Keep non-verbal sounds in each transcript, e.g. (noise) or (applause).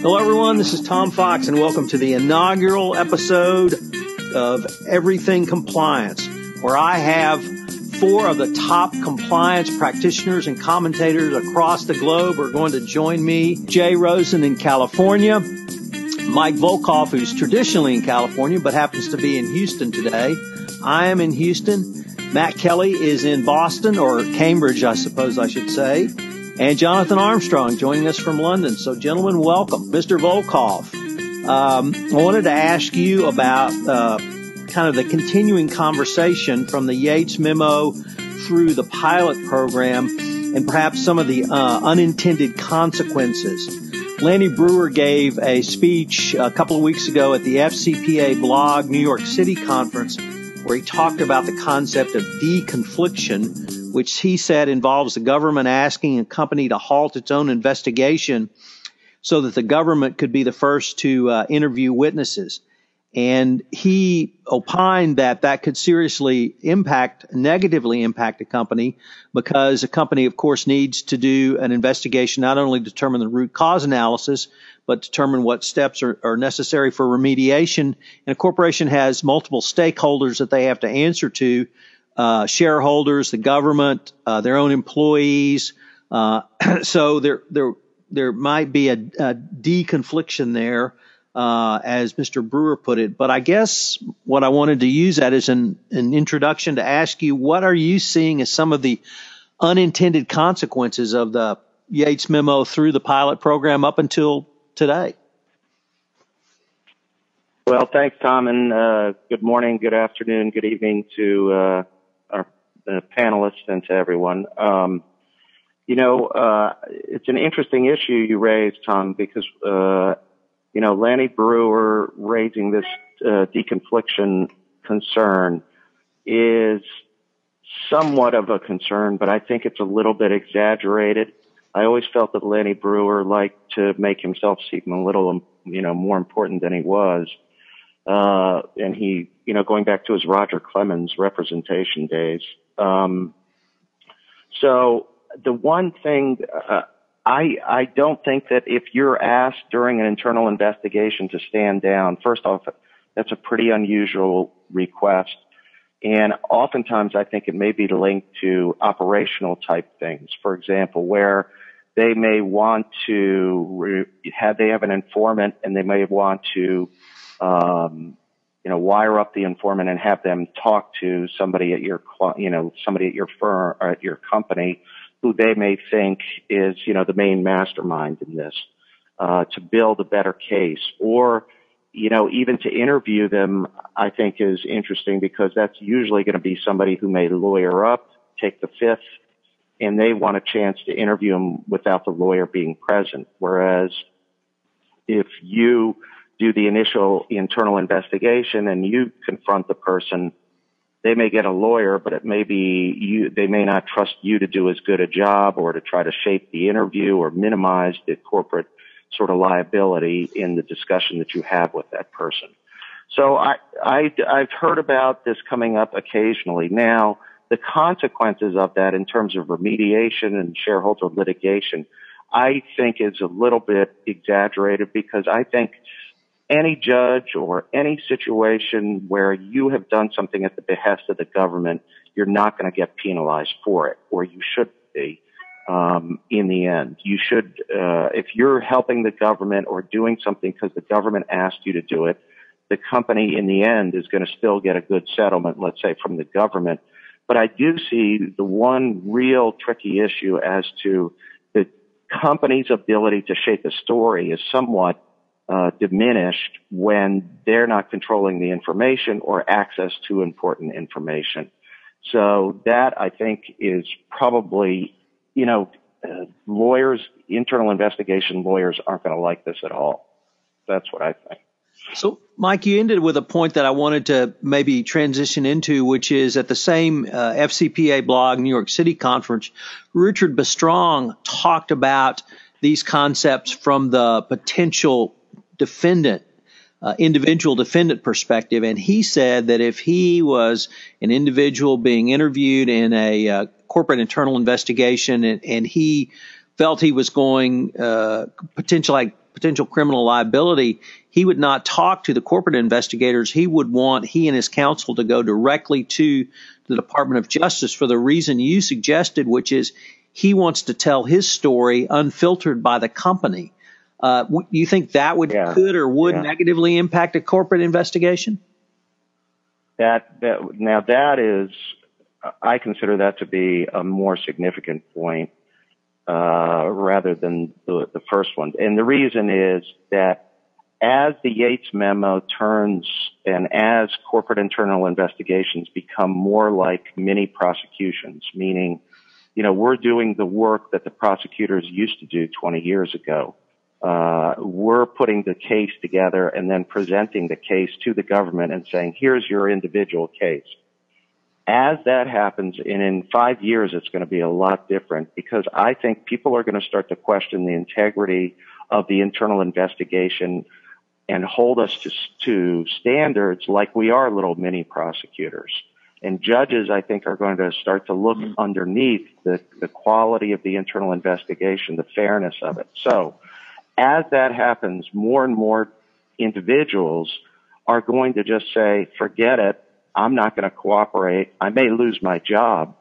Hello, everyone. This is Tom Fox, and welcome to the inaugural episode of Everything Compliance, where I have four of the top compliance practitioners and commentators across the globe are going to join me. Jay Rosen in California, Mike Volkov, who's traditionally in California but happens to be in Houston today. I am in Houston. Matt Kelly is in Boston, or Cambridge, I suppose I should say and Jonathan Armstrong joining us from London. So, gentlemen, welcome. Mr. Volkov, um, I wanted to ask you about uh, kind of the continuing conversation from the Yates memo through the pilot program and perhaps some of the uh, unintended consequences. Lanny Breuer gave a speech a couple of weeks ago at the FCPA blog New York City conference where he talked about the concept of deconfliction, which he said involves the government asking a company to halt its own investigation so that the government could be the first to uh, interview witnesses. And he opined that that could seriously impact, negatively impact a company because a company, of course, needs to do an investigation, not only determine the root cause analysis, but determine what steps are, are necessary for remediation. And a corporation has multiple stakeholders that they have to answer to uh, shareholders, the government, uh, their own employees. Uh, (clears throat) so there, there, there might be a, a deconfliction there, uh, as Mr. Breuer put it. But I guess what I wanted to use that as an, an introduction to ask you, what are you seeing as some of the unintended consequences of the Yates memo through the pilot program up until today? Well, thanks, Tom, and uh, good morning, good afternoon, good evening to uh, the panelists and to everyone. Um, you know, uh, it's an interesting issue you raised, Tom, because, uh, you know, Lanny Breuer raising this uh, deconfliction concern is somewhat of a concern, but I think it's a little bit exaggerated. I always felt that Lanny Breuer liked to make himself seem a little, you know, more important than he was. Uh, and he, you know, going back to his Roger Clemens representation days, um, so the one thing uh, I I don't think that if you're asked during an internal investigation to stand down, first off, that's a pretty unusual request. And oftentimes I think it may be linked to operational type things. For example, where they may want to have, they have an informant and they may want to, um, you know, wire up the informant and have them talk to somebody at your, you know, somebody at your firm or at your company who they may think is, you know, the main mastermind in this, uh, to build a better case or, you know, even to interview them, I think is interesting because that's usually going to be somebody who may lawyer up, take the fifth, and they want a chance to interview them without the lawyer being present. Whereas if you, do the initial internal investigation and you confront the person, they may get a lawyer, but it may be you, they may not trust you to do as good a job or to try to shape the interview or minimize the corporate sort of liability in the discussion that you have with that person. So I, I, I've heard about this coming up occasionally. Now, the consequences of that in terms of remediation and shareholder litigation, I think is a little bit exaggerated because I think any judge or any situation where you have done something at the behest of the government, you're not going to get penalized for it, or you should be. Um, in the end, you should, uh, if you're helping the government or doing something because the government asked you to do it, the company in the end is going to still get a good settlement, let's say from the government. But I do see the one real tricky issue as to the company's ability to shape a story is somewhat uh, diminished when they're not controlling the information or access to important information. So that I think is probably, you know, uh, lawyers, internal investigation lawyers aren't going to like this at all. That's what I think. So, Mike, you ended with a point that I wanted to maybe transition into, which is at the same uh, FCPA blog, New York City conference, Richard Bistrong talked about these concepts from the potential defendant, uh, individual defendant perspective. And he said that if he was an individual being interviewed in a uh, corporate internal investigation and, and, he felt he was going uh, potentially like potential criminal liability, he would not talk to the corporate investigators. He would want he and his counsel to go directly to the Department of Justice for the reason you suggested, which is he wants to tell his story unfiltered by the company. Uh, you think that would yeah. could or would yeah. negatively impact a corporate investigation? That that now that is, I consider that to be a more significant point uh, rather than the, the first one, and the reason is that as the Yates memo turns and as corporate internal investigations become more like mini prosecutions, meaning, you know, we're doing the work that the prosecutors used to do 20 years ago. Uh, we're putting the case together and then presenting the case to the government and saying, here's your individual case. As that happens, and in five years, it's going to be a lot different because I think people are going to start to question the integrity of the internal investigation and hold us to, to standards like we are little mini prosecutors. And judges, I think, are going to start to look mm-hmm. underneath the, the quality of the internal investigation, the fairness of it. So as that happens, more and more individuals are going to just say, forget it. I'm not going to cooperate. I may lose my job,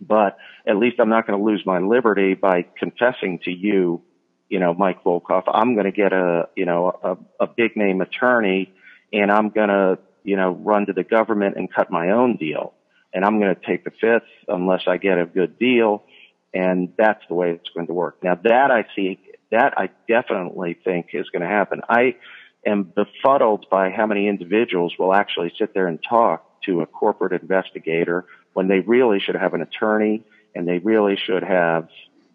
but at least I'm not going to lose my liberty by confessing to you you know, Mike Volkov, I'm going to get a, you know, a, a big name attorney and I'm going to, you know, run to the government and cut my own deal. And I'm going to take the fifth unless I get a good deal. And that's the way it's going to work. Now that I see, that I definitely think is going to happen. I am befuddled by how many individuals will actually sit there and talk to a corporate investigator when they really should have an attorney and they really should have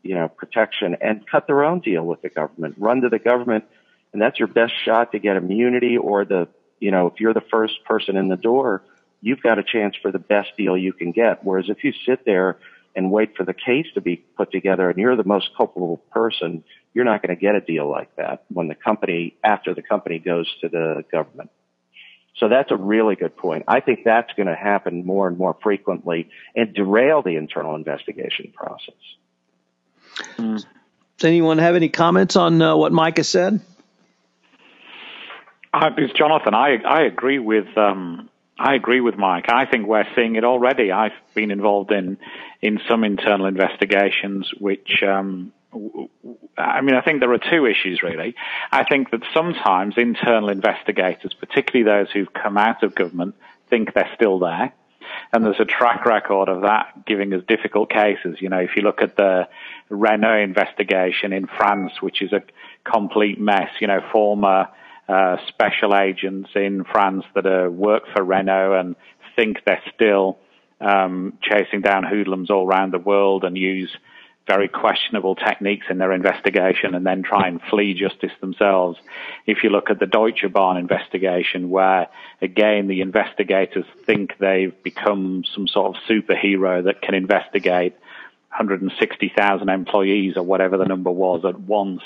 you know, protection and cut their own deal with the government, run to the government. And that's your best shot to get immunity or the, you know, if you're the first person in the door, you've got a chance for the best deal you can get. Whereas if you sit there and wait for the case to be put together and you're the most culpable person, you're not going to get a deal like that when the company, after the company goes to the government. So that's a really good point. I think that's going to happen more and more frequently and derail the internal investigation process. Mm. Does anyone have any comments on uh, what Mike has said? Uh, it's Jonathan. I I agree with um, I agree with Mike. I think we're seeing it already. I've been involved in in some internal investigations, which um, I mean, I think there are two issues really. I think that sometimes internal investigators, particularly those who've come out of government, think they're still there. And there's a track record of that giving us difficult cases. You know, if you look at the Renault investigation in France, which is a complete mess, you know, former uh, special agents in France that uh, work for Renault and think they're still um, chasing down hoodlums all around the world and use very questionable techniques in their investigation and then try and flee justice themselves. If you look at the Deutsche Bahn investigation, where again the investigators think they've become some sort of superhero that can investigate 160,000 employees or whatever the number was at once.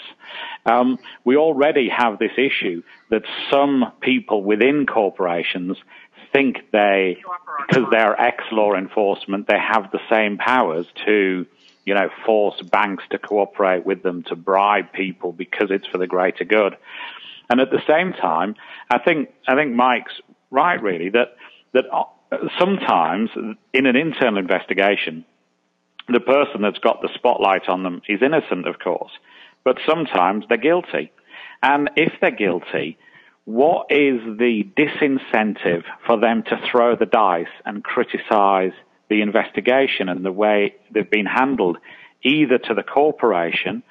Um, we already have this issue that some people within corporations think they, because they're ex law enforcement, they have the same powers to you know, force banks to cooperate with them to bribe people because it's for the greater good. And at the same time, I think I think Mike's right really that that uh, sometimes in an internal investigation, the person that's got the spotlight on them is innocent, of course, but sometimes they're guilty. And if they're guilty, what is the disincentive for them to throw the dice and criticize the investigation and the way they've been handled, either to the corporation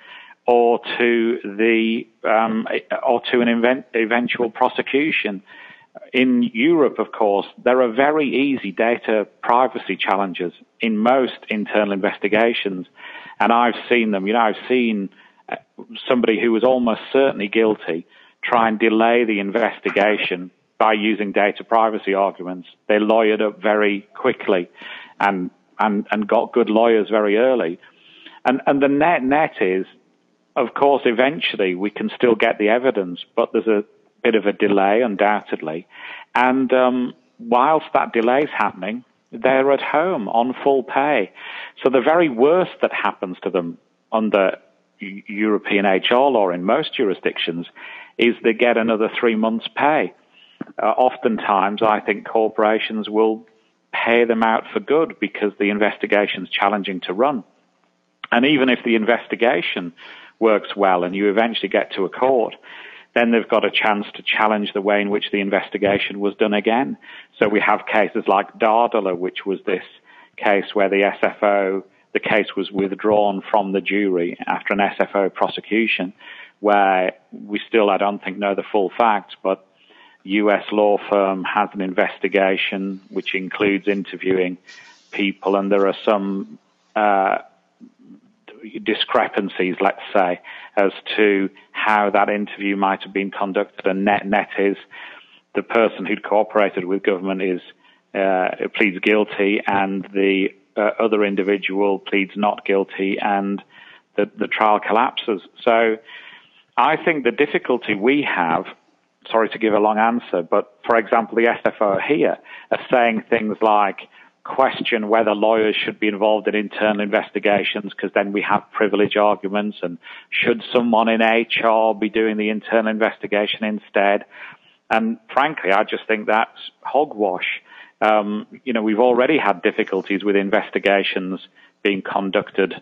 or to the um, or to an event, eventual prosecution. In Europe, of course, there are very easy data privacy challenges in most internal investigations, and I've seen them. You know, I've seen uh, somebody who was almost certainly guilty try and delay the investigation by using data privacy arguments. They lawyered up very quickly and and and got good lawyers very early. And and the net net is, of course, eventually we can still get the evidence, but there's a bit of a delay, undoubtedly. And um, whilst that delay is happening, they're at home on full pay. So the very worst that happens to them under European HR law in most jurisdictions is they get another three months' pay. Uh, oftentimes, I think corporations will pay them out for good because the investigation is challenging to run. And even if the investigation works well and you eventually get to a court, then they've got a chance to challenge the way in which the investigation was done again. So we have cases like Dahdaleh, which was this case where the SFO, the case was withdrawn from the jury after an SFO prosecution, where we still, I don't think, know the full facts, but US law firm has an investigation which includes interviewing people, and there are some uh, discrepancies, let's say, as to how that interview might have been conducted. And net net is the person who'd cooperated with government is uh, pleads guilty, and the uh, other individual pleads not guilty, and the, the trial collapses. So, I think the difficulty we have. Sorry to give a long answer, but for example, the SFO here are saying things like question whether lawyers should be involved in internal investigations because then we have privilege arguments and should someone in HR be doing the internal investigation instead? And frankly, I just think that's hogwash. Um, you know, we've already had difficulties with investigations being conducted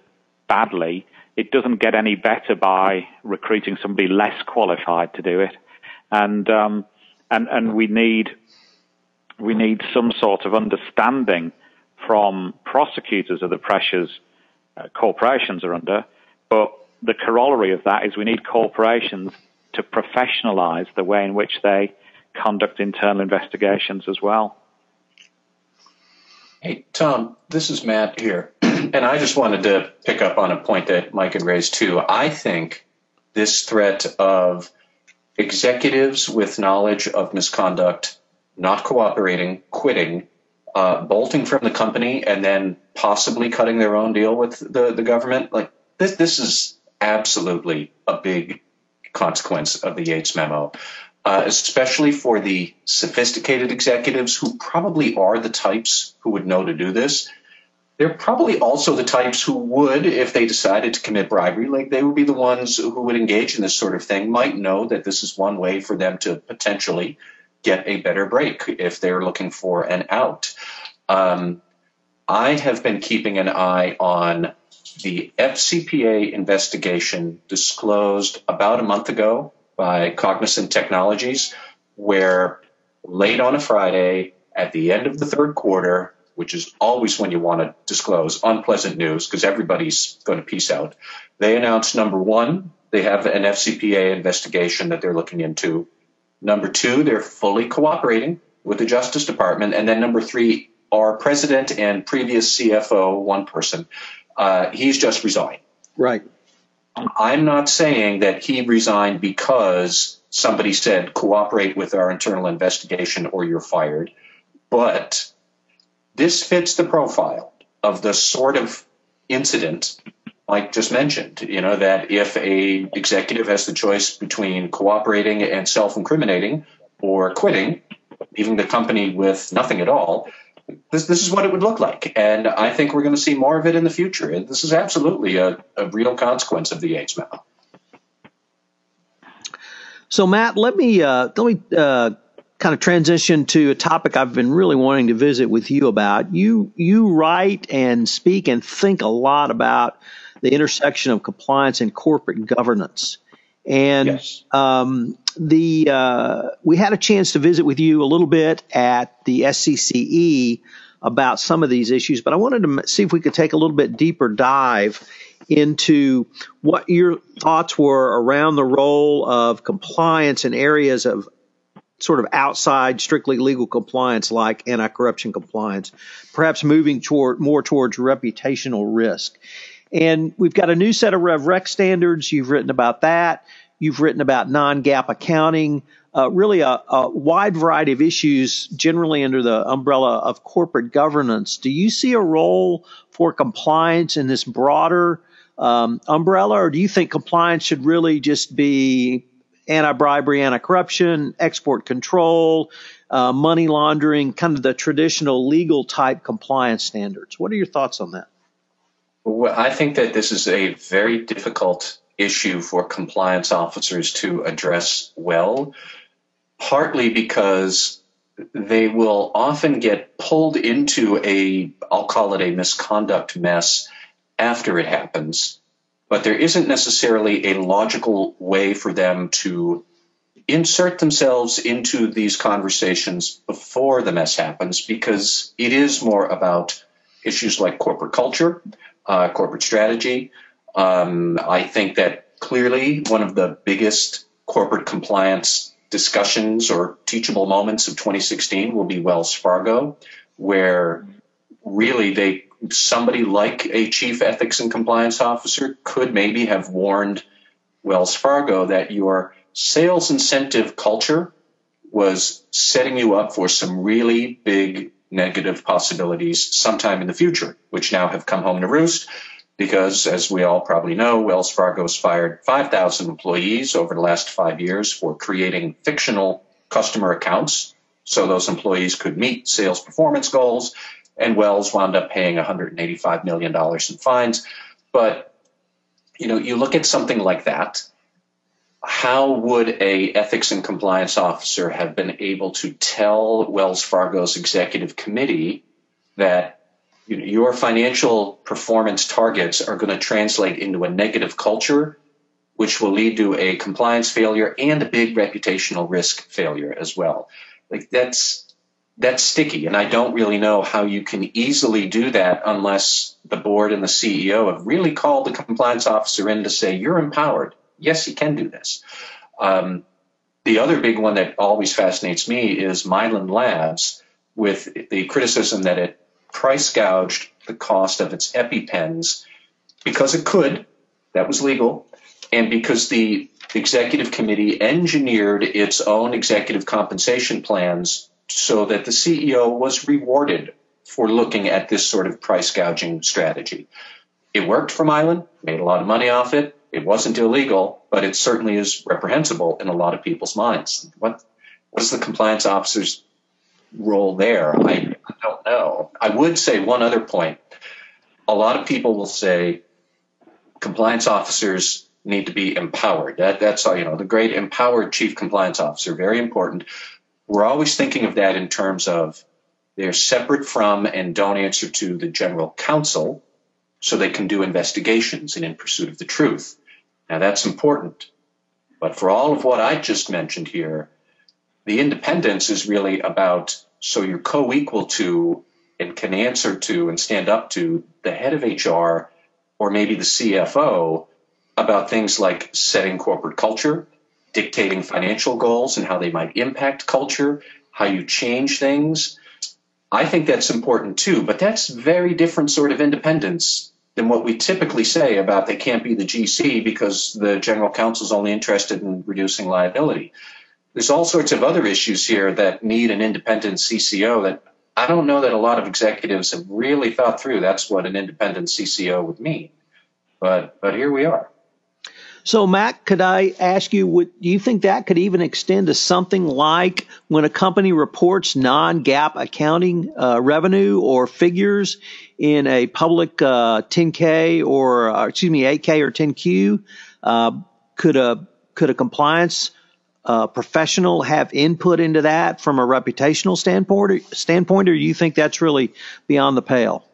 badly. It doesn't get any better by recruiting somebody less qualified to do it. And, um, and, and we need we need some sort of understanding from prosecutors of the pressures uh, corporations are under. But the corollary of that is we need corporations to professionalize the way in which they conduct internal investigations as well. Hey, Tom, this is Matt here. (clears throat) And I just wanted to pick up on a point that Mike had raised too. I think this threat of executives with knowledge of misconduct not cooperating, quitting, uh, bolting from the company, and then possibly cutting their own deal with the, the government. Like this, this is absolutely a big consequence of the Yates memo, uh, especially for the sophisticated executives who probably are the types who would know to do this. They're probably also the types who would, if they decided to commit bribery, like they would be the ones who would engage in this sort of thing, might know that this is one way for them to potentially get a better break if they're looking for an out. Um, I have been keeping an eye on the FCPA investigation disclosed about a month ago by Cognizant Technologies, where late on a Friday at the end of the third quarter, which is always when you want to disclose unpleasant news because everybody's going to peace out, they announced number one, they have an FCPA investigation that they're looking into. Number two, they're fully cooperating with the Justice Department. And then number three, our president and previous CFO, one person, uh, he's just resigned. Right. I'm not saying that he resigned because somebody said cooperate with our internal investigation or you're fired, but this fits the profile of the sort of incident Mike just mentioned, you know, that if a executive has the choice between cooperating and self-incriminating or quitting, leaving the company with nothing at all, this, this is what it would look like. And I think we're going to see more of it in the future. This is absolutely a, a real consequence of the Yates memo. So, Matt, let me uh, let me uh, kind of transition to a topic I've been really wanting to visit with you about. You you write and speak and think a lot about the intersection of compliance and corporate governance. And yes. um, the uh, we had a chance to visit with you a little bit at the SCCE about some of these issues, but I wanted to see if we could take a little bit deeper dive into what your thoughts were around the role of compliance in areas of sort of outside strictly legal compliance like anti-corruption compliance, perhaps moving toward more towards reputational risk. And we've got a new set of Rev Rec standards. You've written about that. You've written about non-GAAP accounting. Uh, really a, a, wide variety of issues generally under the umbrella of corporate governance. Do you see a role for compliance in this broader um, umbrella, or do you think compliance should really just be anti-bribery, anti-corruption, export control, uh, money laundering, kind of the traditional legal type compliance standards? What are your thoughts on that? Well, I think that this is a very difficult issue for compliance officers to address well, partly because they will often get pulled into a, I'll call it a misconduct mess after it happens, but there isn't necessarily a logical way for them to insert themselves into these conversations before the mess happens because it is more about issues like corporate culture, uh, corporate strategy. Um, I think that clearly one of the biggest corporate compliance discussions or teachable moments of 2016 will be Wells Fargo, where really they somebody like a chief ethics and compliance officer could maybe have warned Wells Fargo that your sales incentive culture was setting you up for some really big negative possibilities sometime in the future, which now have come home to roost because, as we all probably know, Wells Fargo has fired 5,000 employees over the last five years for creating fictional customer accounts so those employees could meet sales performance goals. And Wells wound up paying $185 million in fines. But, you know, you look at something like that, how would a ethics and compliance officer have been able to tell Wells Fargo's executive committee that you know, your financial performance targets are going to translate into a negative culture, which will lead to a compliance failure and a big reputational risk failure as well. Like that's that's sticky, and I don't really know how you can easily do that unless the board and the CEO have really called the compliance officer in to say you're empowered. Yes, you can do this. Um, the other big one that always fascinates me is Mylan Labs with the criticism that it price gouged the cost of its EpiPens because it could, that was legal, and because the executive committee engineered its own executive compensation plans so that the CEO was rewarded for looking at this sort of price gouging strategy. It worked for Mylan, made a lot of money off it. It wasn't illegal, but it certainly is reprehensible in a lot of people's minds. What what is the compliance officer's role there? I, I don't know. I would say one other point. A lot of people will say compliance officers need to be empowered. That, that's you know the great empowered chief compliance officer, very important. We're always thinking of that in terms of they're separate from and don't answer to the general counsel, so they can do investigations and in pursuit of the truth. Now that's important. But for all of what I just mentioned here, the independence is really about so you're co-equal to and can answer to and stand up to the head of HR or maybe the CFO about things like setting corporate culture, dictating financial goals and how they might impact culture, how you change things. I think that's important too, but that's very different sort of independence than what we typically say about they can't be the GC because the general counsel is only interested in reducing liability. There's all sorts of other issues here that need an independent CCO that I don't know that a lot of executives have really thought through. That's what an independent CCO would mean. But but here we are. So, Matt, could I ask you, would, do you think that could even extend to something like when a company reports non GAAP accounting uh, revenue or figures in a public uh, 10K or, uh, excuse me, 8K or 10Q? Uh, could a could a compliance uh, professional have input into that from a reputational standpoint? Standpoint, or do you think that's really beyond the pale?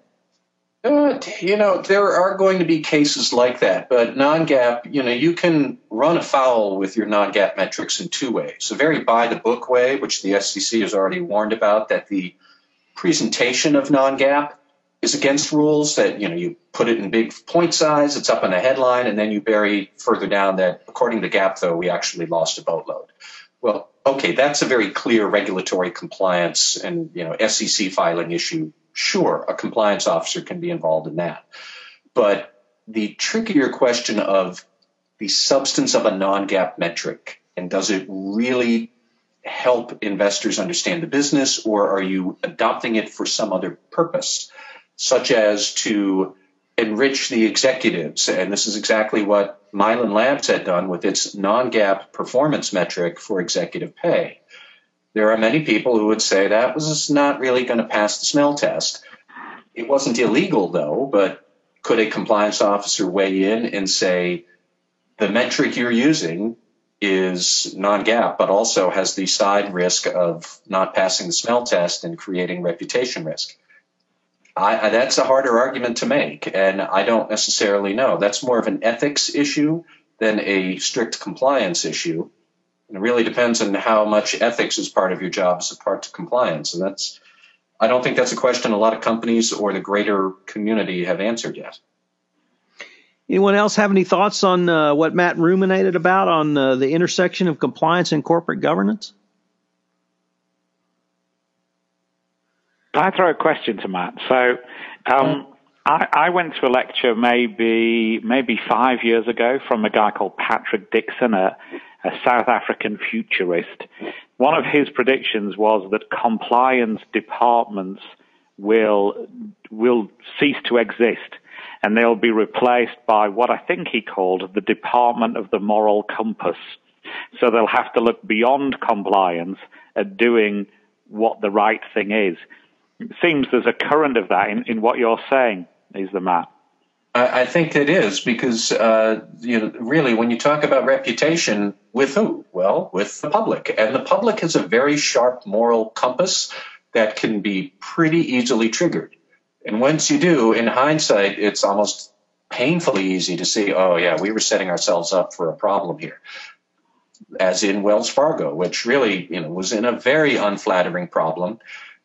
You know, there are going to be cases like that, but non-GAAP, you know, you can run afoul with your non-GAAP metrics in two ways. A very by-the-book way, which the SEC has already warned about, that the presentation of non-GAAP is against rules that, you know, you put it in big point size, it's up in a headline, and then you bury further down that, according to GAAP, though, we actually lost a boatload. Well, okay, that's a very clear regulatory compliance and, you know, SEC filing issue Sure, a compliance officer can be involved in that. But the trickier question of the substance of a non GAAP metric and does it really help investors understand the business or are you adopting it for some other purpose, such as to enrich the executives? And this is exactly what Mylan Labs had done with its non GAAP performance metric for executive pay. There are many people who would say that was not really going to pass the smell test. It wasn't illegal, though, but could a compliance officer weigh in and say, the metric you're using is non-GAAP, but also has the side risk of not passing the smell test and creating reputation risk. I, that's a harder argument to make, and I don't necessarily know. That's more of an ethics issue than a strict compliance issue. And it really depends on how much ethics is part of your job as a part of compliance. And that's, I don't think that's a question a lot of companies or the greater community have answered yet. Anyone else have any thoughts on uh, what Matt ruminated about on uh, the intersection of compliance and corporate governance? I throw a question to Matt. So, um, I, I, went to a lecture maybe maybe five years ago from a guy called Patrick Dixon, a, a South African futurist. One of his predictions was that compliance departments will will cease to exist and they'll be replaced by what I think he called the Department of the Moral Compass. So they'll have to look beyond compliance at doing what the right thing is. It seems there's a current of that in, in what you're saying, is the map. I, I think it is because, uh, you know, really, when you talk about reputation, with who? Well, with the public. And the public has a very sharp moral compass that can be pretty easily triggered. And once you do, in hindsight, it's almost painfully easy to see, oh, yeah, we were setting ourselves up for a problem here. As in Wells Fargo, which really you know, was in a very unflattering problem.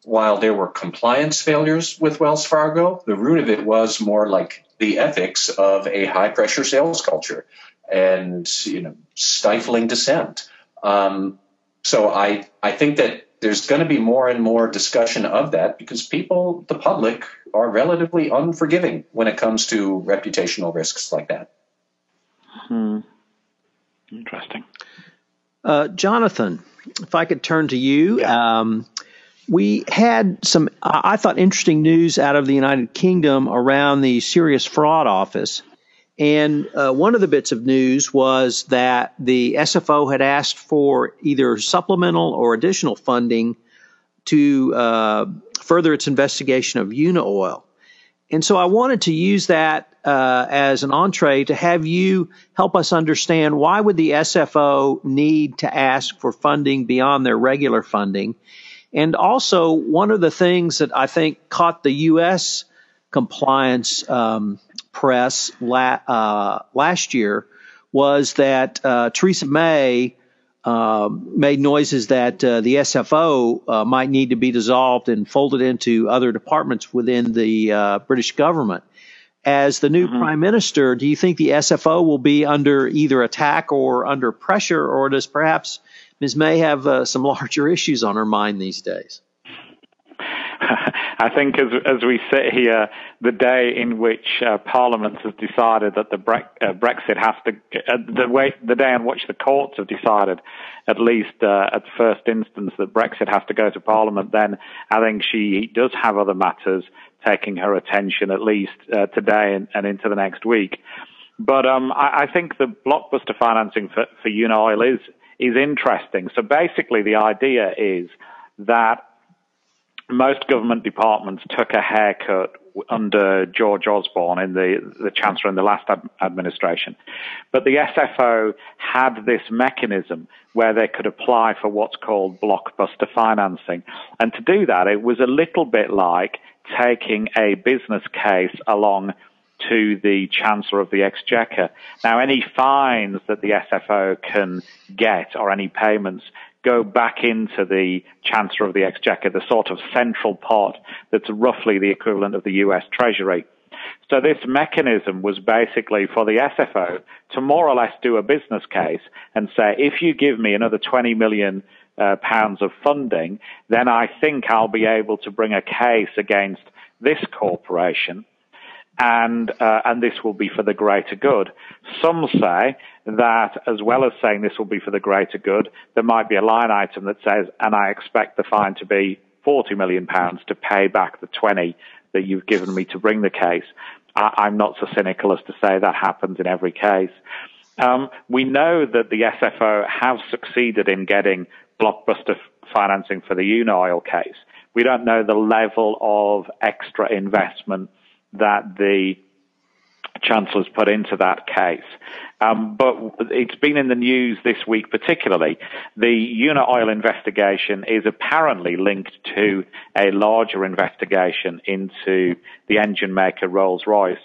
While there were compliance failures with Wells Fargo, the root of it was more like the ethics of a high pressure sales culture and you know stifling dissent. Um, so I I think that there's going to be more and more discussion of that because people, the public, are relatively unforgiving when it comes to reputational risks like that. Hmm. Interesting. Uh, Jonathan, if I could turn to you. Yeah. Um, we had some, I thought, interesting news out of the United Kingdom around the Serious Fraud Office. And uh, one of the bits of news was that the SFO had asked for either supplemental or additional funding to uh, further its investigation of Unaoil. And so I wanted to use that uh, as an entree to have you help us understand why would the SFO need to ask for funding beyond their regular funding. And also, one of the things that I think caught the U.S. compliance um, press la- uh, last year was that uh, Theresa May uh, made noises that uh, the SFO uh, might need to be dissolved and folded into other departments within the uh, British government. As the new mm-hmm. prime minister, do you think the SFO will be under either attack or under pressure, or does perhaps Ms. May have some larger issues on her mind these days? (laughs) I think as as we sit here, the day in which uh, Parliament has decided that the bre- uh, Brexit has to, uh, the way the day on which the courts have decided, at least uh, at first instance, that Brexit has to go to Parliament, then I think she does have other matters taking her attention, at least uh, today and, and, into the next week. But um, I, I, think the blockbuster financing for, for Unaoil is is interesting. So basically, the idea is that most government departments took a haircut under George Osborne in the, the Chancellor in the last ad- administration. But the SFO had this mechanism where they could apply for what's called blockbuster financing. And to do that, it was a little bit like taking a business case along to the Chancellor of the Exchequer. Now, any fines that the SFO can get or any payments go back into the Chancellor of the Exchequer, the sort of central pot that's roughly the equivalent of the US Treasury. So this mechanism was basically for the SFO to more or less do a business case and say, if you give me another 20 million uh, pounds of funding, then I think I'll be able to bring a case against this corporation and uh, and this will be for the greater good. Some say that as well as saying this will be for the greater good, there might be a line item that says, and I expect the fine to be 40 million pounds to pay back the 20 that you've given me to bring the case. I, am not so cynical as to say that happens in every case. Um, we know that the SFO have succeeded in getting blockbuster financing for the Unaoil case. We don't know the level of extra investment that the Chancellor's put into that case. Um, but it's been in the news this week particularly. The Unaoil investigation is apparently linked to a larger investigation into the engine maker Rolls-Royce.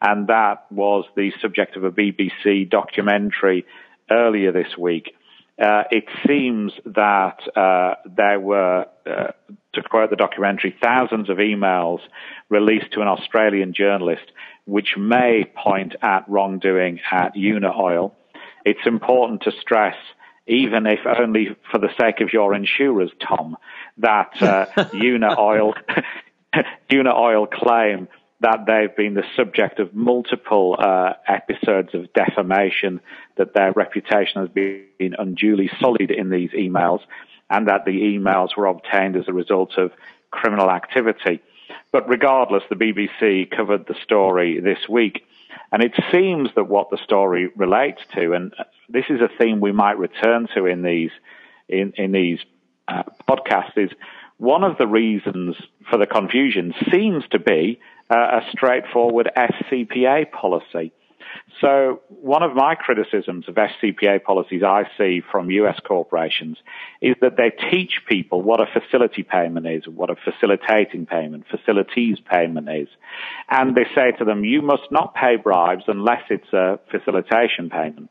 And that was the subject of a BBC documentary earlier this week. Uh, it seems that uh, there were, uh, to quote the documentary, thousands of emails released to an Australian journalist which may point at wrongdoing at Unaoil. It's important to stress, even if only for the sake of your insurers, Tom, that uh, Unaoil, Una Oil claim that they've been the subject of multiple uh, episodes of defamation, that their reputation has been unduly sullied in these emails, and that the emails were obtained as a result of criminal activity. But regardless, the BBC covered the story this week. And it seems that what the story relates to, and this is a theme we might return to in these in, in these uh, podcasts, is one of the reasons for the confusion seems to be a straightforward FCPA policy. So one of my criticisms of FCPA policies I see from US corporations is that they teach people what a facility payment is, what a facilitating payment, facilities payment is. And they say to them, you must not pay bribes unless it's a facilitation payment.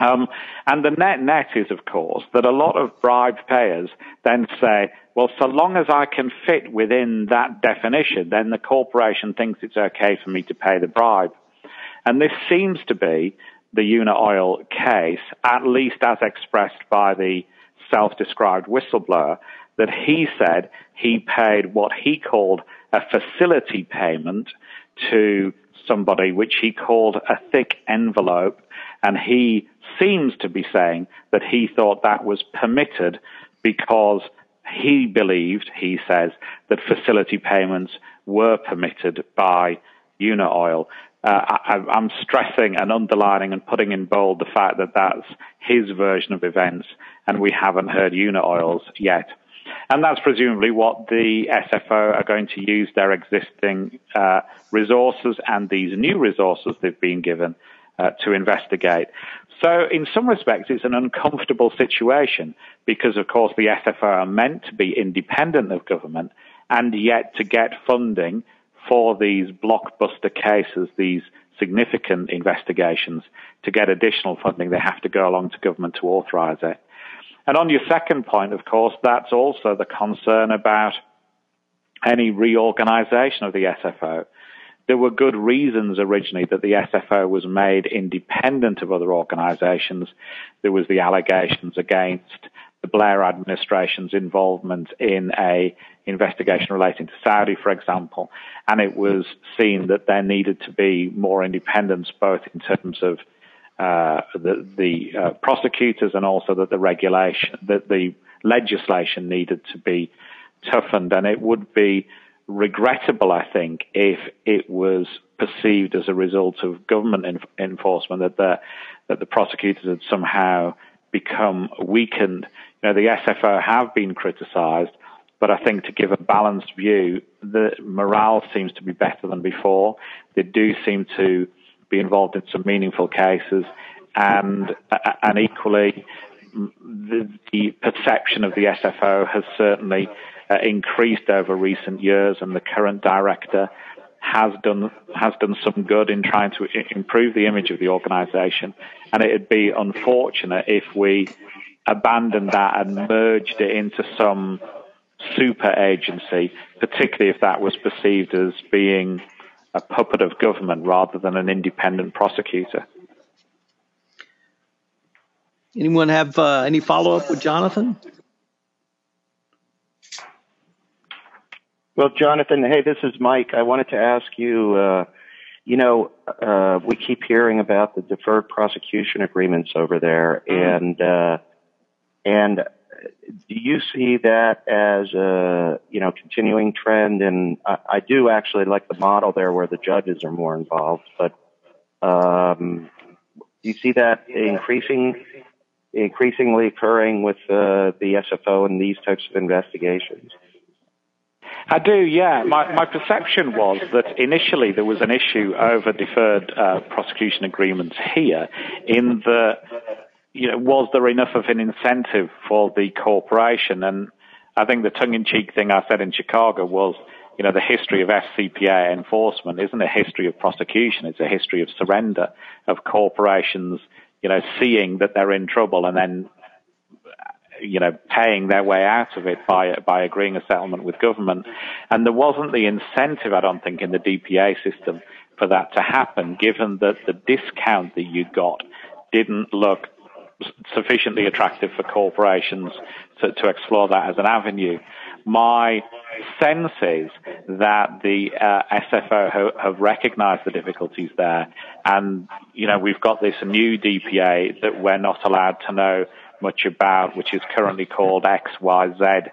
Um, and the net net is, of course, that a lot of bribe payers then say, well, so long as I can fit within that definition, then the corporation thinks it's okay for me to pay the bribe. And this seems to be the Unaoil case, at least as expressed by the self-described whistleblower, that he said he paid what he called a facility payment to somebody, which he called a thick envelope. And he seems to be saying that he thought that was permitted because he believed, he says, that facility payments were permitted by Unaoil uh, I, am stressing and underlining and putting in bold the fact that that's his version of events, and we haven't heard Unaoil's yet. And that's presumably what the SFO are going to use their existing uh, resources and these new resources they've been given uh, to investigate. So, in some respects, it's an uncomfortable situation because, of course, the SFO are meant to be independent of government and yet to get funding for these blockbuster cases, these significant investigations, to get additional funding, they have to go along to government to authorize it. And on your second point, of course, that's also the concern about any reorganization of the SFO. There were good reasons originally that the SFO was made independent of other organizations. There was the allegations against the Blair administration's involvement in a investigation relating to Saudi, for example, and it was seen that there needed to be more independence, both in terms of uh, the, the uh, prosecutors and also that the regulation, that the legislation needed to be toughened, and it would be regrettable, I think, if it was perceived as a result of government enforcement that the that the prosecutors had somehow become weakened. You know, the SFO have been criticised, but I think to give a balanced view, the morale seems to be better than before. They do seem to be involved in some meaningful cases, and and equally, the, the perception of the SFO has certainly increased over recent years, and the current director has done has done some good in trying to improve the image of the organisation, and it'd be unfortunate if we abandoned that and merged it into some super agency, particularly if that was perceived as being a puppet of government rather than an independent prosecutor. Anyone have uh, any follow up with Jonathan? Well, Jonathan, hey, this is Mike. I wanted to ask you, uh, you know, uh, we keep hearing about the deferred prosecution agreements over there, mm-hmm. and uh, and do you see that as a you know continuing trend? And I, I do actually like the model there where the judges are more involved, but um, do you see that increasing increasingly occurring with uh, the SFO and these types of investigations? I do, yeah. My, my perception was that initially there was an issue over deferred uh, prosecution agreements here in the, you know, was there enough of an incentive for the corporation? And I think the tongue-in-cheek thing I said in Chicago was, you know, the history of FCPA enforcement isn't a history of prosecution. It's a history of surrender of corporations, you know, seeing that they're in trouble and then you know, paying their way out of it by by agreeing a settlement with government. And there wasn't the incentive, I don't think, in the DPA system for that to happen, given that the discount that you got didn't look sufficiently attractive for corporations to, to explore that as an avenue. My sense is that the uh, SFO have, have recognized the difficulties there, and you know we've got this new DPA that we're not allowed to know much about, which is currently called XYZ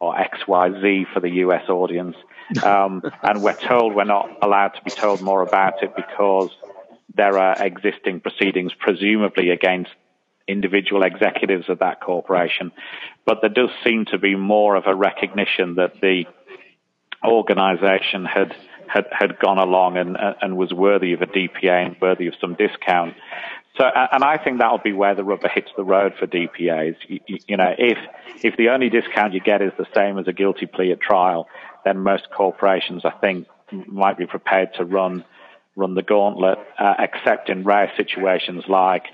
or XYZ for the US audience. Um, (laughs) and we're told we're not allowed to be told more about it because there are existing proceedings, presumably against individual executives of that corporation. But there does seem to be more of a recognition that the organization had had, had gone along and, and was worthy of a DPA and worthy of some discount. So, and I think that'll be where the rubber hits the road for DPAs. You, you, know, if if the only discount you get is the same as a guilty plea at trial, then most corporations, I think, might be prepared to run run the gauntlet, uh, except in rare situations like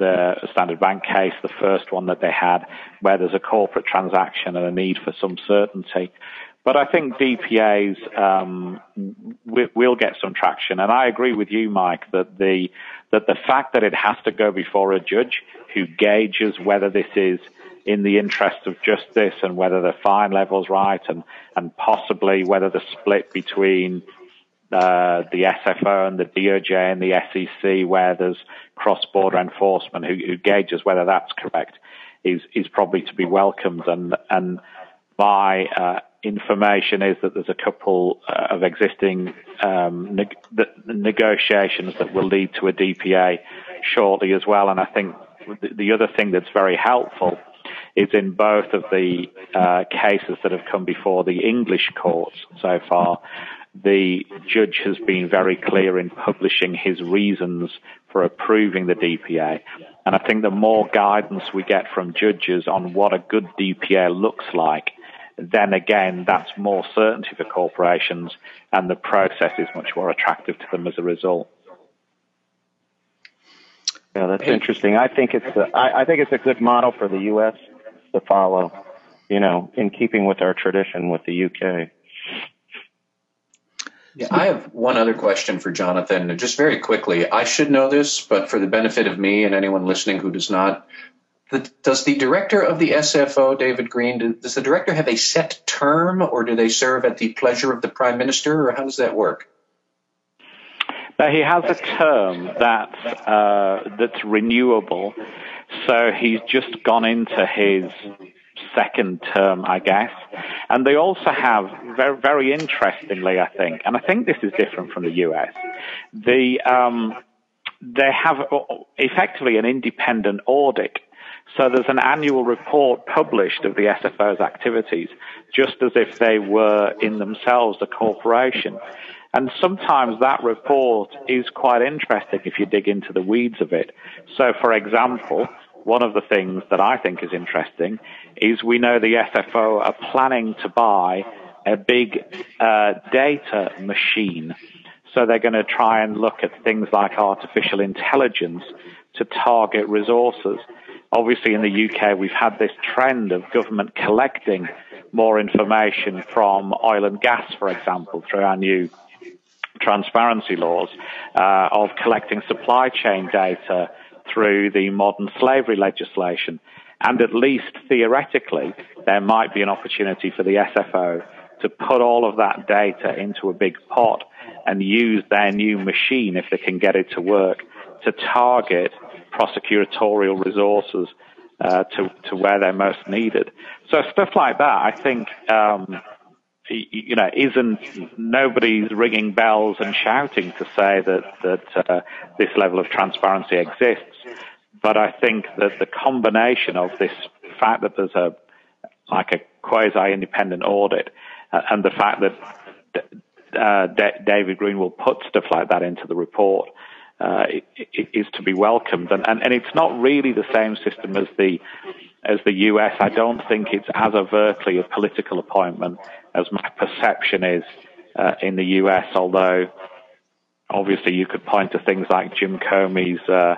the Standard Bank case, the first one that they had, where there's a corporate transaction and a need for some certainty. But I think DPAs um, will get some traction, and I agree with you, Mike, that the that the fact that it has to go before a judge who gauges whether this is in the interest of justice and whether the fine level's right, and and possibly whether the split between uh, the SFO and the DOJ and the SEC, where there's cross-border enforcement, who, who gauges whether that's correct, is is probably to be welcomed, and and my uh, information is that there's a couple uh, of existing um, neg- negotiations that will lead to a DPA shortly as well. And I think the other thing that's very helpful is in both of the uh, cases that have come before the English courts so far, the judge has been very clear in publishing his reasons for approving the DPA. And I think the more guidance we get from judges on what a good DPA looks like, then again, that's more certainty for corporations, and the process is much more attractive to them as a result. Yeah, that's interesting. I think it's a, I, I think it's a good model for the U.S. to follow. You know, in keeping with our tradition with the UK. Yeah, I have one other question for Jonathan, just very quickly. I should know this, but for the benefit of me and anyone listening who does not, the, does the director of the SFO, David Green, does the director have a set term or do they serve at the pleasure of the prime minister or how does that work? Now, he has a term that uh, that's renewable, so he's just gone into his second term, I guess. And they also have, very, very interestingly, I think, and I think this is different from the US, the, um, they have effectively an independent audit so there's an annual report published of the SFO's activities, just as if they were in themselves a corporation. And sometimes that report is quite interesting if you dig into the weeds of it. So, for example, one of the things that I think is interesting is we know the SFO are planning to buy a big uh, data machine. So they're going to try and look at things like artificial intelligence to target resources obviously in the UK, we've had this trend of government collecting more information from oil and gas, for example, through our new transparency laws, uh, of collecting supply chain data through the modern slavery legislation. And at least theoretically, there might be an opportunity for the SFO to put all of that data into a big pot and use their new machine, if they can get it to work, to target prosecutorial resources uh, to to where they're most needed. So stuff like that, I think, um, you know, isn't nobody's ringing bells and shouting to say that that uh, this level of transparency exists. But I think that the combination of this fact that there's a like a quasi independent audit uh, and the fact that uh, D- David Green will put stuff like that into the report uh, is to be welcomed. And, and, and it's not really the same system as the as the US. I don't think it's as overtly a political appointment as my perception is uh, in the US. Although obviously you could point to things like Jim Comey's uh,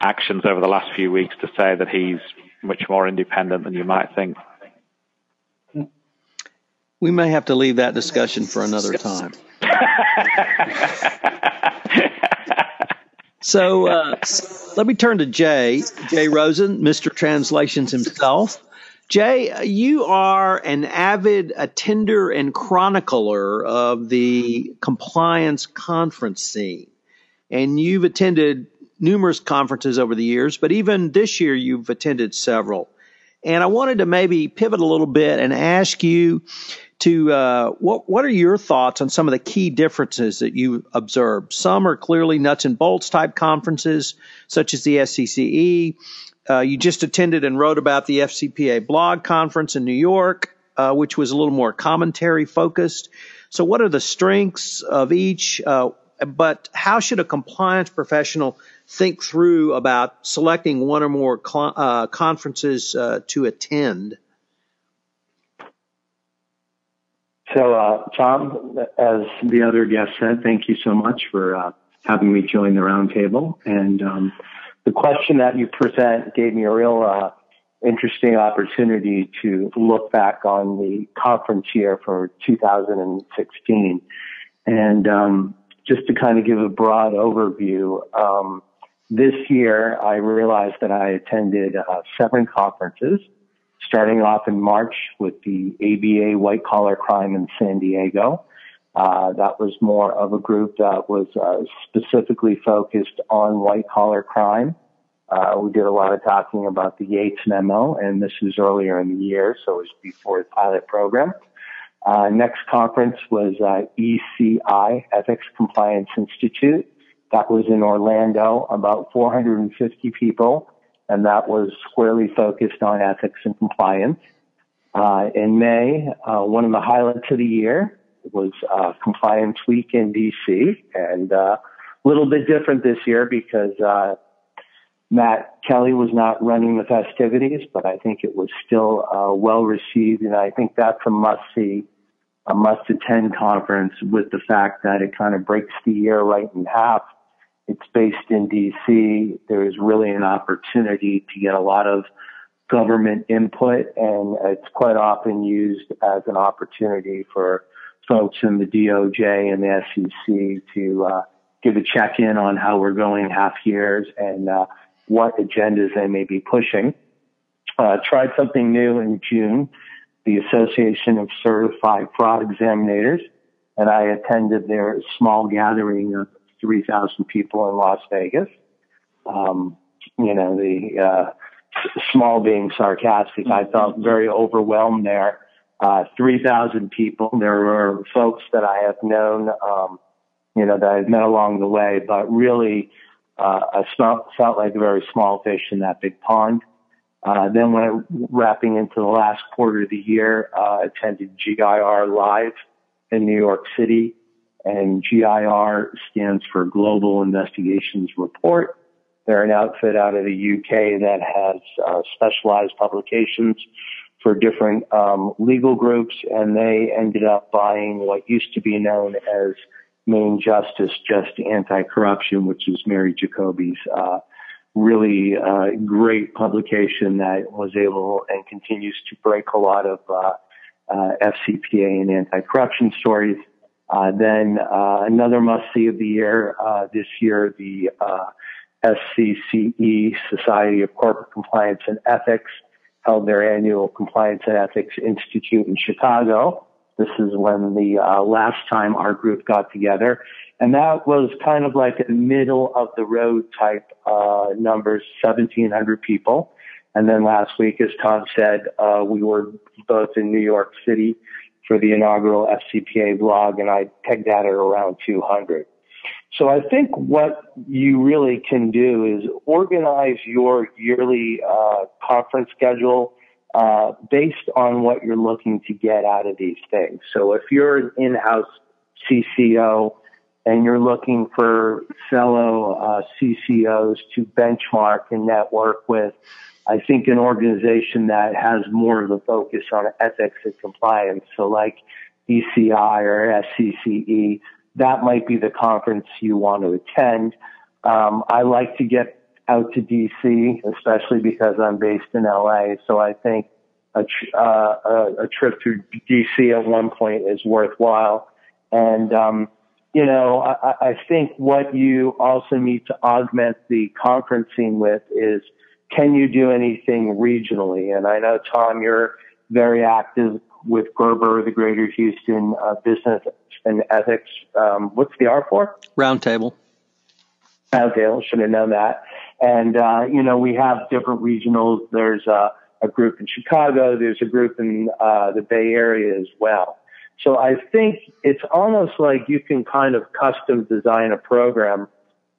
actions over the last few weeks to say that he's much more independent than you might think. We may have to leave that discussion for another time. (laughs) so uh, let me turn to Jay, Jay Rosen, Mr. Translations himself. Jay, you are an avid attender and chronicler of the compliance conference scene, and you've attended numerous conferences over the years, but even this year you've attended several. And I wanted to maybe pivot a little bit and ask you to uh, what what are your thoughts on some of the key differences that you observed? Some are clearly nuts and bolts type conferences, such as the SCCE. Uh, you just attended and wrote about the FCPA blog conference in New York, uh, which was a little more commentary focused. So, what are the strengths of each? Uh, but how should a compliance professional think through about selecting one or more cl- uh, conferences uh, to attend? So, uh, Tom, as the other guest said, thank you so much for uh, having me join the roundtable. And um, the question that you present gave me a real uh, interesting opportunity to look back on the conference year for 2016. And um, just to kind of give a broad overview, um, this year I realized that I attended uh, seven conferences starting off in March with the ABA white collar crime in San Diego. Uh, that was more of a group that was uh, specifically focused on white collar crime. Uh, we did a lot of talking about the Yates memo, and this was earlier in the year, so it was before the pilot program. Uh, next conference was uh, ECI, Ethics Compliance Institute. That was in Orlando, about 450 people and that was squarely focused on ethics and compliance. Uh, in May, uh, one of the highlights of the year was uh, Compliance Week in DC, and uh, a little bit different this year because uh, Matt Kelly was not running the festivities, but I think it was still uh, well received, and I think that's a must see, a must attend conference with the fact that it kind of breaks the year right in half it's based in DC. There is really an opportunity to get a lot of government input, and it's quite often used as an opportunity for folks in the DOJ and the SEC to uh, give a check in on how we're going half years and uh, what agendas they may be pushing. Uh, tried something new in June, the Association of Certified Fraud Examinators, and I attended their small gathering of 3,000 people in Las Vegas. Um, you know, the uh, small being sarcastic, I felt very overwhelmed there. Uh, 3,000 people. There were folks that I have known, um, you know, that I've met along the way, but really, uh, I felt, felt like a very small fish in that big pond. Uh, then when wrapping into the last quarter of the year, uh, attended GIR Live in New York City and GIR stands for Global Investigations Report. They're an outfit out of the UK that has uh, specialized publications for different um, legal groups, and they ended up buying what used to be known as Main Justice Just Anti-Corruption, which is Mary Jacoby's uh, really uh, great publication that was able and continues to break a lot of uh, uh, FCPA and anti-corruption stories. Uh, then uh, another must see of the year uh, this year, the uh, SCCE Society of Corporate Compliance and Ethics held their annual Compliance and Ethics Institute in Chicago. This is when the uh, last time our group got together, and that was kind of like a middle of the road type uh, numbers, 1,700 people. And then last week, as Tom said, we were both in New York City for the inaugural FCPA blog, and I pegged that at around 200. So I think what you really can do is organize your yearly uh, conference schedule uh, based on what you're looking to get out of these things. So if you're an in-house CCO and you're looking for fellow uh, CCOs to benchmark and network with, I think an organization that has more of a focus on ethics and compliance. So like ECI or SCCE, that might be the conference you want to attend. Um, I like to get out to DC, especially because I'm based in LA. So I think a, uh, a, a, trip to DC at one point is worthwhile. And, um, you know, I, I think what you also need to augment the conferencing with is can you do anything regionally? And I know, Tom, you're very active with Gerber, the Greater Houston uh, Business and Ethics. Um, what's the R for? Roundtable. Roundtable, should have known that. And, uh, you know, we have different regionals. There's a, a group in Chicago. There's a group in uh, the Bay Area as well. So I think it's almost like you can kind of custom design a program,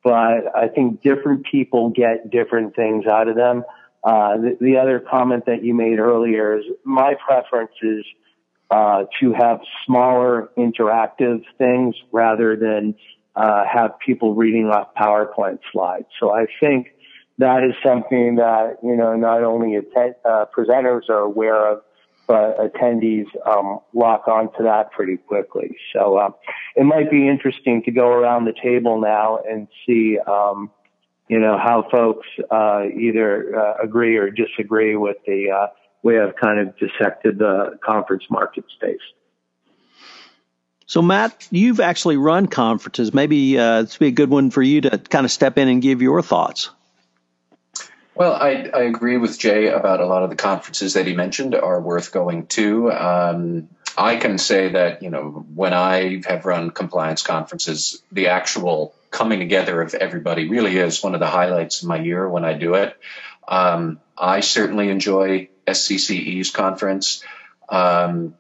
but I think different people get different things out of them. Uh, the, the, other comment that you made earlier is my preference is uh, to have smaller interactive things rather than uh, have people reading off PowerPoint slides. So I think that is something that, you know, not only uh, presenters are aware of, but attendees um, lock onto that pretty quickly. So uh, it might be interesting to go around the table now and see, um, you know, how folks uh, either uh, agree or disagree with the uh, way I've kind of dissected the conference market space. So, Matt, you've actually run conferences. Maybe uh, this would be a good one for you to kind of step in and give your thoughts. Well, I, I agree with Jay about a lot of the conferences that he mentioned are worth going to. Um, I can say that, you know, when I have run compliance conferences, the actual coming together of everybody really is one of the highlights of my year when I do it. Um, I certainly enjoy SCCE's conference. Um,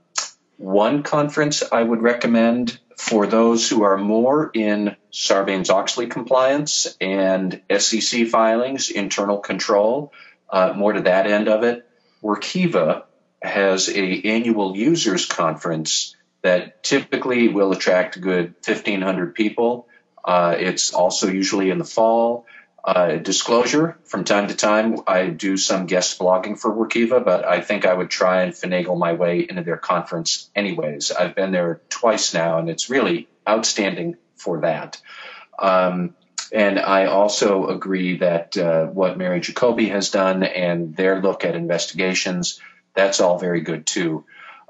one conference I would recommend for those who are more in Sarbanes-Oxley compliance and SEC filings, internal control, uh, more to that end of it. Workiva has a annual users conference that typically will attract a good 1,500 people. Uh, it's also usually in the fall. Uh, disclosure from time to time, I do some guest blogging for Workiva, but I think I would try and finagle my way into their conference anyways. I've been there twice now, and it's really outstanding for that. Um, and I also agree that uh, what Mary Jacoby has done and their look at investigations, that's all very good too.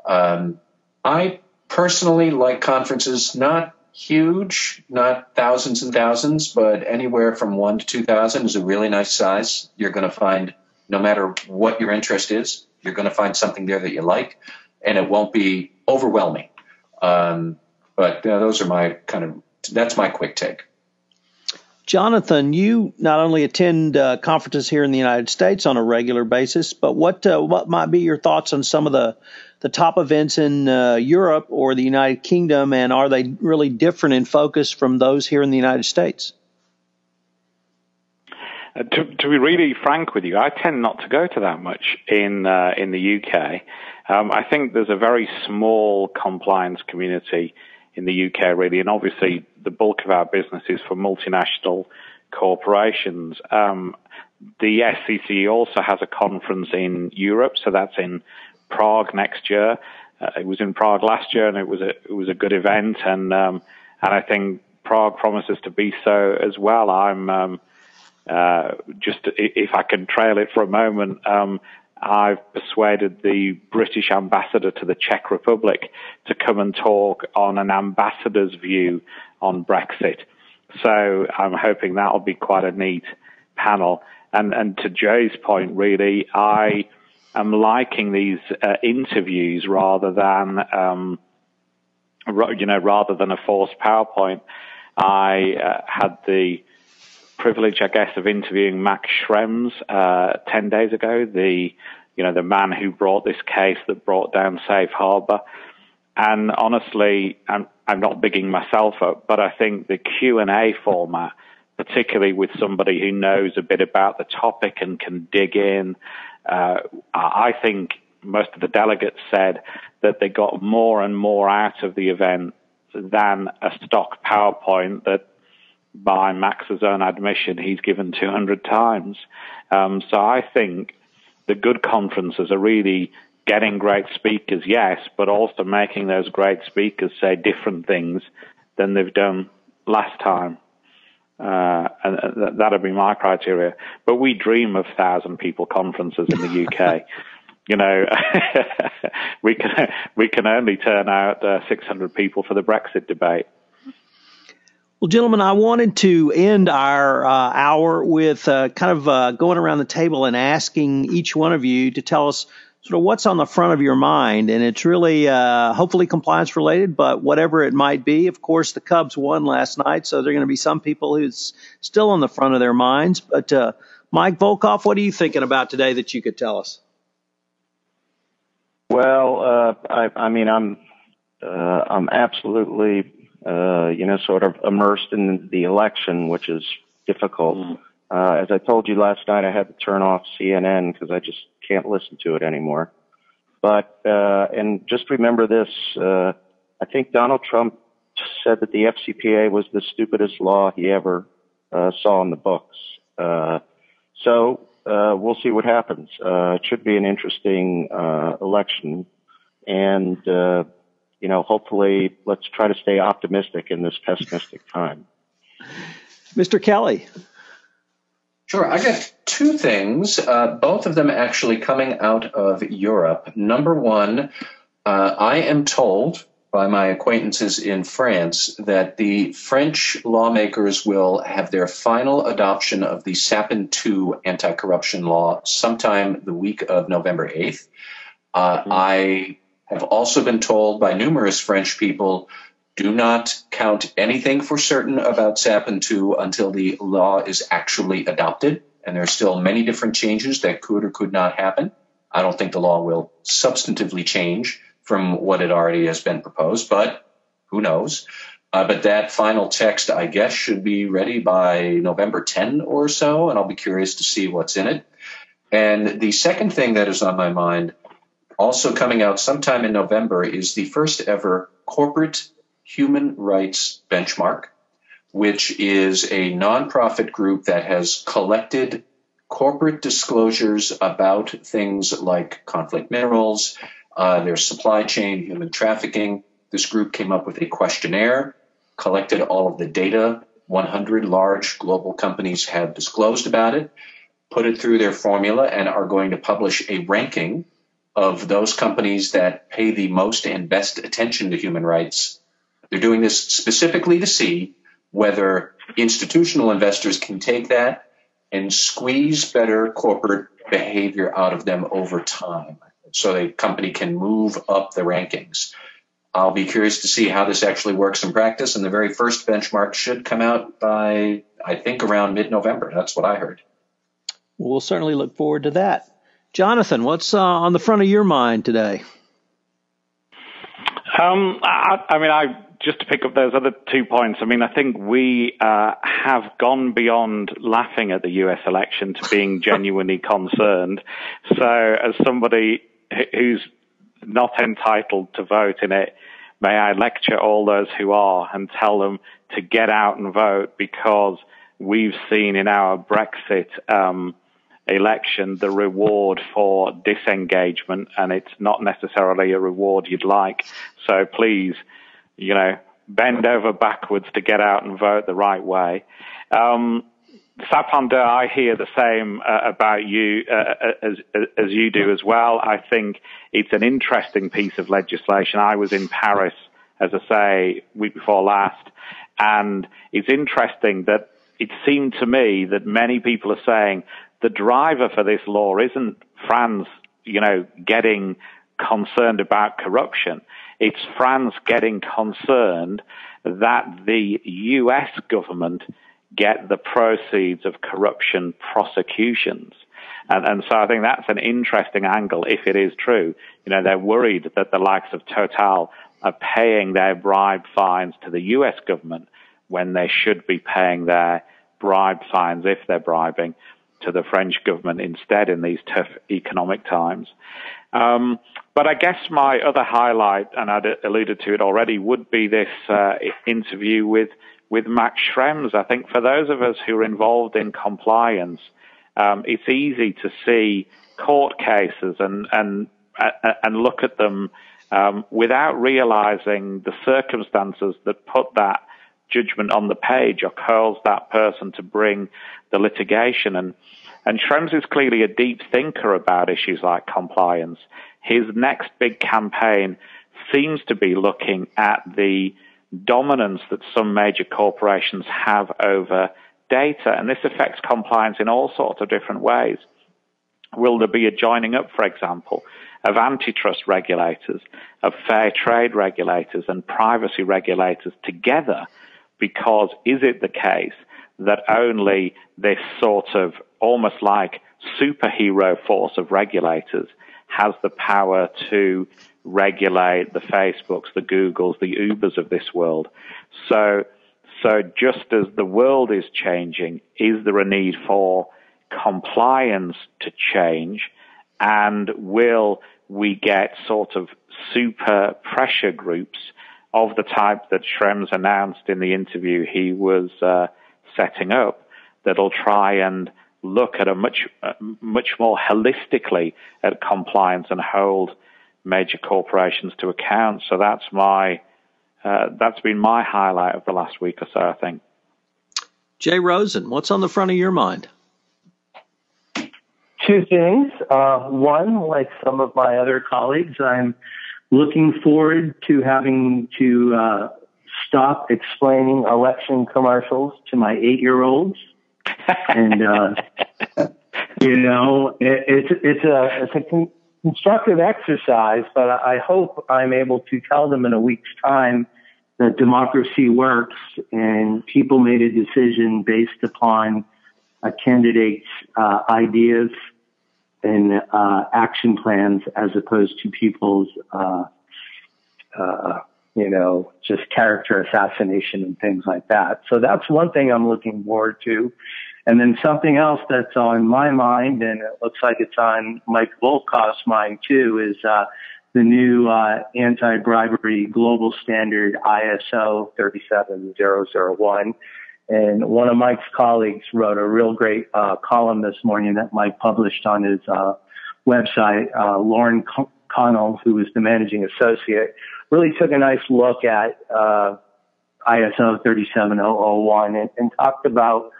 Um, I personally like conferences not huge, not thousands and thousands, but anywhere from one to 2,000 is a really nice size. You're going to find, no matter what your interest is, you're going to find something there that you like, and it won't be overwhelming. Um, but uh, those are my kind of, that's my quick take. Jonathan, you not only attend uh, conferences here in the United States on a regular basis, but what uh, what might be your thoughts on some of the the top events in uh, Europe or the United Kingdom, and are they really different in focus from those here in the United States? Uh, to, to, be really frank with you, I tend not to go to that much in uh, in the UK. Um, I think there's a very small compliance community in the UK, really, and obviously the bulk of our business is for multinational corporations. Um, the SCC also has a conference in Europe, so that's in Prague next year. Uh, it was in Prague last year, and it was a it was a good event, and um, and I think Prague promises to be so as well. I'm um, uh, just if I can trail it for a moment. Um, I've persuaded the British ambassador to the Czech Republic to come and talk on an ambassador's view on Brexit. So I'm hoping that'll be quite a neat panel. And, and to Jay's point, really, I am liking these uh, interviews rather than, um, you know, rather than a forced PowerPoint. I uh, had the privilege, I guess, of interviewing Max Schrems uh, ten days ago, the you know the man who brought this case that brought down Safe Harbor. And honestly, I'm I'm not bigging myself up, but I think the Q and A format, particularly with somebody who knows a bit about the topic and can dig in, uh, I think most of the delegates said that they got more and more out of the event than a stock PowerPoint that, by Max's own admission, he's given 200 times. Um, so I think the good conferences are really getting great speakers, yes, but also making those great speakers say different things than they've done last time. Uh, and that'd be my criteria. But we dream of thousand people conferences in the UK. (laughs) you know, (laughs) we can we can only turn out uh, 600 people for the Brexit debate. Well, gentlemen, I wanted to end our uh, hour with uh, kind of uh, going around the table and asking each one of you to tell us sort of what's on the front of your mind. And it's really uh, hopefully compliance related, but whatever it might be. Of course, the Cubs won last night, so there are going to be some people who's still on the front of their minds. But uh, Mike Volkov, what are you thinking about today that you could tell us? Well, uh, I, I mean, I'm I'm absolutely uh, you know, sort of immersed in the election, which is difficult. Mm. Uh, as I told you last night, I had to turn off CNN because I just can't listen to it anymore. But, uh, and just remember this, uh, I think Donald Trump said that the FCPA was the stupidest law he ever, uh, saw in the books. Uh, so, uh, we'll see what happens. Uh, it should be an interesting, uh, election. And, uh, you know, hopefully let's try to stay optimistic in this pessimistic time. Mr. Kelly. Sure. I got two things, uh, both of them actually coming out of Europe. Number one, uh, I am told by my acquaintances in France that the French lawmakers will have their final adoption of the Sapin II anti corruption law sometime the week of November 8th. Uh, mm-hmm. I have also been told by numerous French people do not count anything for certain about SAPIN 2 until the law is actually adopted. And there are still many different changes that could or could not happen. I don't think the law will substantively change from what it already has been proposed, but who knows? Uh, but that final text, I guess, should be ready by November 10 or so, and I'll be curious to see what's in it. And the second thing that is on my mind also coming out sometime in November is the first ever corporate human rights benchmark, which is a nonprofit group that has collected corporate disclosures about things like conflict minerals, uh, their supply chain, human trafficking. This group came up with a questionnaire, collected all of the data 100 large global companies have disclosed about it, put it through their formula, and are going to publish a ranking of those companies that pay the most and best attention to human rights. They're doing this specifically to see whether institutional investors can take that and squeeze better corporate behavior out of them over time so the company can move up the rankings. I'll be curious to see how this actually works in practice. And the very first benchmark should come out by, I think, around mid November. That's what I heard. We'll certainly look forward to that. Jonathan, what's uh, on the front of your mind today? Um, I, I, mean, I just to pick up those other two points. I mean, I think we uh, have gone beyond laughing at the U.S. election to being (laughs) genuinely concerned. So, as somebody who's not entitled to vote in it, may I lecture all those who are and tell them to get out and vote because we've seen in our Brexit. Um, election the reward for disengagement, and it's not necessarily a reward you'd like. So please, you know, bend over backwards to get out and vote the right way. Um, Sapin II, I hear the same uh, about you uh, uh, as, as you do as well. I think it's an interesting piece of legislation. I was in Paris, as I say, week before last, and it's interesting that it seemed to me that many people are saying the driver for this law isn't France, you know, getting concerned about corruption. It's France getting concerned that the US government get the proceeds of corruption prosecutions. And, and, so I think that's an interesting angle if it is true. You know, they're worried that the likes of Total are paying their bribe fines to the US government when they should be paying their bribe fines if they're bribing to the French government instead in these tough economic times. Um, but I guess my other highlight, and I'd alluded to it already, would be this uh, interview with with Max Schrems. I think for those of us who are involved in compliance, um, it's easy to see court cases and and uh, and look at them um, without realizing the circumstances that put that judgment on the page or calls that person to bring the litigation. And, and Schrems is clearly a deep thinker about issues like compliance. His next big campaign seems to be looking at the dominance that some major corporations have over data, and this affects compliance in all sorts of different ways. Will there be a joining up, for example, of antitrust regulators, of fair trade regulators, and privacy regulators together because is it the case that only this sort of almost like superhero force of regulators has the power to regulate the Facebooks, the Googles, the Ubers of this world? So, so just as the world is changing, is there a need for compliance to change? And will we get sort of super pressure groups of the type that Schrems announced in the interview he was uh, setting up that'll try and look at a much uh, much more holistically at compliance and hold major corporations to account. So that's my uh, that's been my highlight of the last week or so. I think. Jay Rosen, what's on the front of your mind? Two things. Uh, one, like some of my other colleagues, I'm looking forward to having to uh, stop explaining election commercials to my eight year olds. And, uh, (laughs) you know, it, it's, it's a, it's a con- constructive exercise, but I hope I'm able to tell them in a week's time that democracy works and people made a decision based upon a candidate's uh, ideas and uh, action plans as opposed to people's, uh, uh, you know, just character assassination and things like that. So that's one thing I'm looking forward to. And then something else that's on my mind, and it looks like it's on Mike Volkov's mind too, is uh, the new uh, anti-bribery global standard ISO 37001 and one of Mike's colleagues wrote a real great uh, column this morning that Mike published on his uh, website. Uh, Lauren Connell, who was the managing associate, really took a nice look at uh, ISO 37001 and, and talked about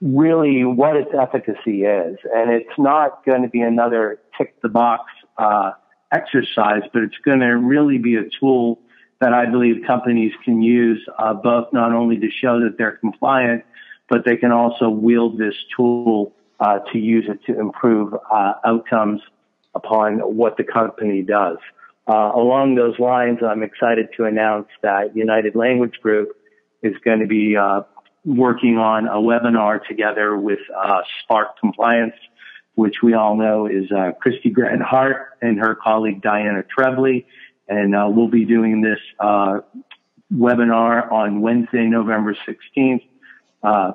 really what its efficacy is. And it's not going to be another tick the box uh, exercise, but it's going to really be a tool that I believe companies can use uh, both not only to show that they're compliant, but they can also wield this tool uh, to use it to improve uh, outcomes upon what the company does. Uh, along those lines, I'm excited to announce that United Language Group is going to be uh, working on a webinar together with uh, Spark Compliance, which we all know is Kristy Grant-Hart and her colleague Diana Trevely and uh, we'll be doing this uh, webinar on Wednesday, November 16th, uh,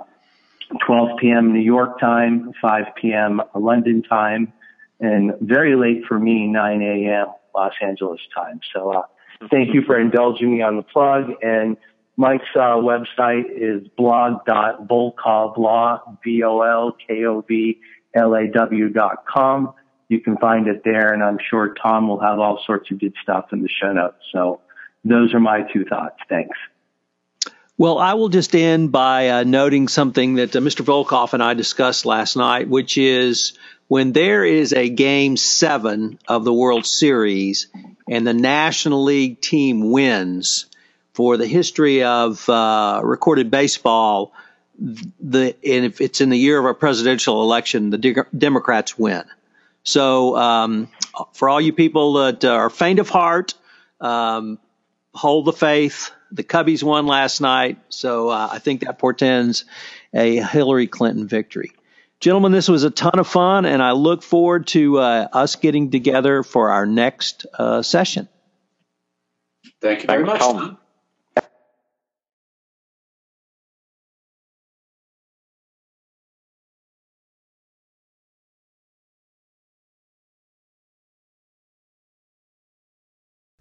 12 p.m. New York time, 5 p.m. London time, and very late for me, 9 a.m. Los Angeles time. So uh, thank you for indulging me on the plug. And Mike's uh, website is blog.volkovlaw, V-O-L-K-O-V-L-A-W dot com you can find it there. And I'm sure Tom will have all sorts of good stuff in the show notes. So those are my two thoughts. Thanks. Well, I will just end by uh, noting something that uh, Mr. Volkov and I discussed last night, which is when there is a game seven of the World Series and the National League team wins for the history of uh, recorded baseball, the and if it's in the year of a presidential election, the de- Democrats win. So um, for all you people that are faint of heart, um, hold the faith. The Cubbies won last night, so uh, I think that portends a Hillary Clinton victory. Gentlemen, this was a ton of fun, and I look forward to uh, us getting together for our next uh, session. Thank you very much.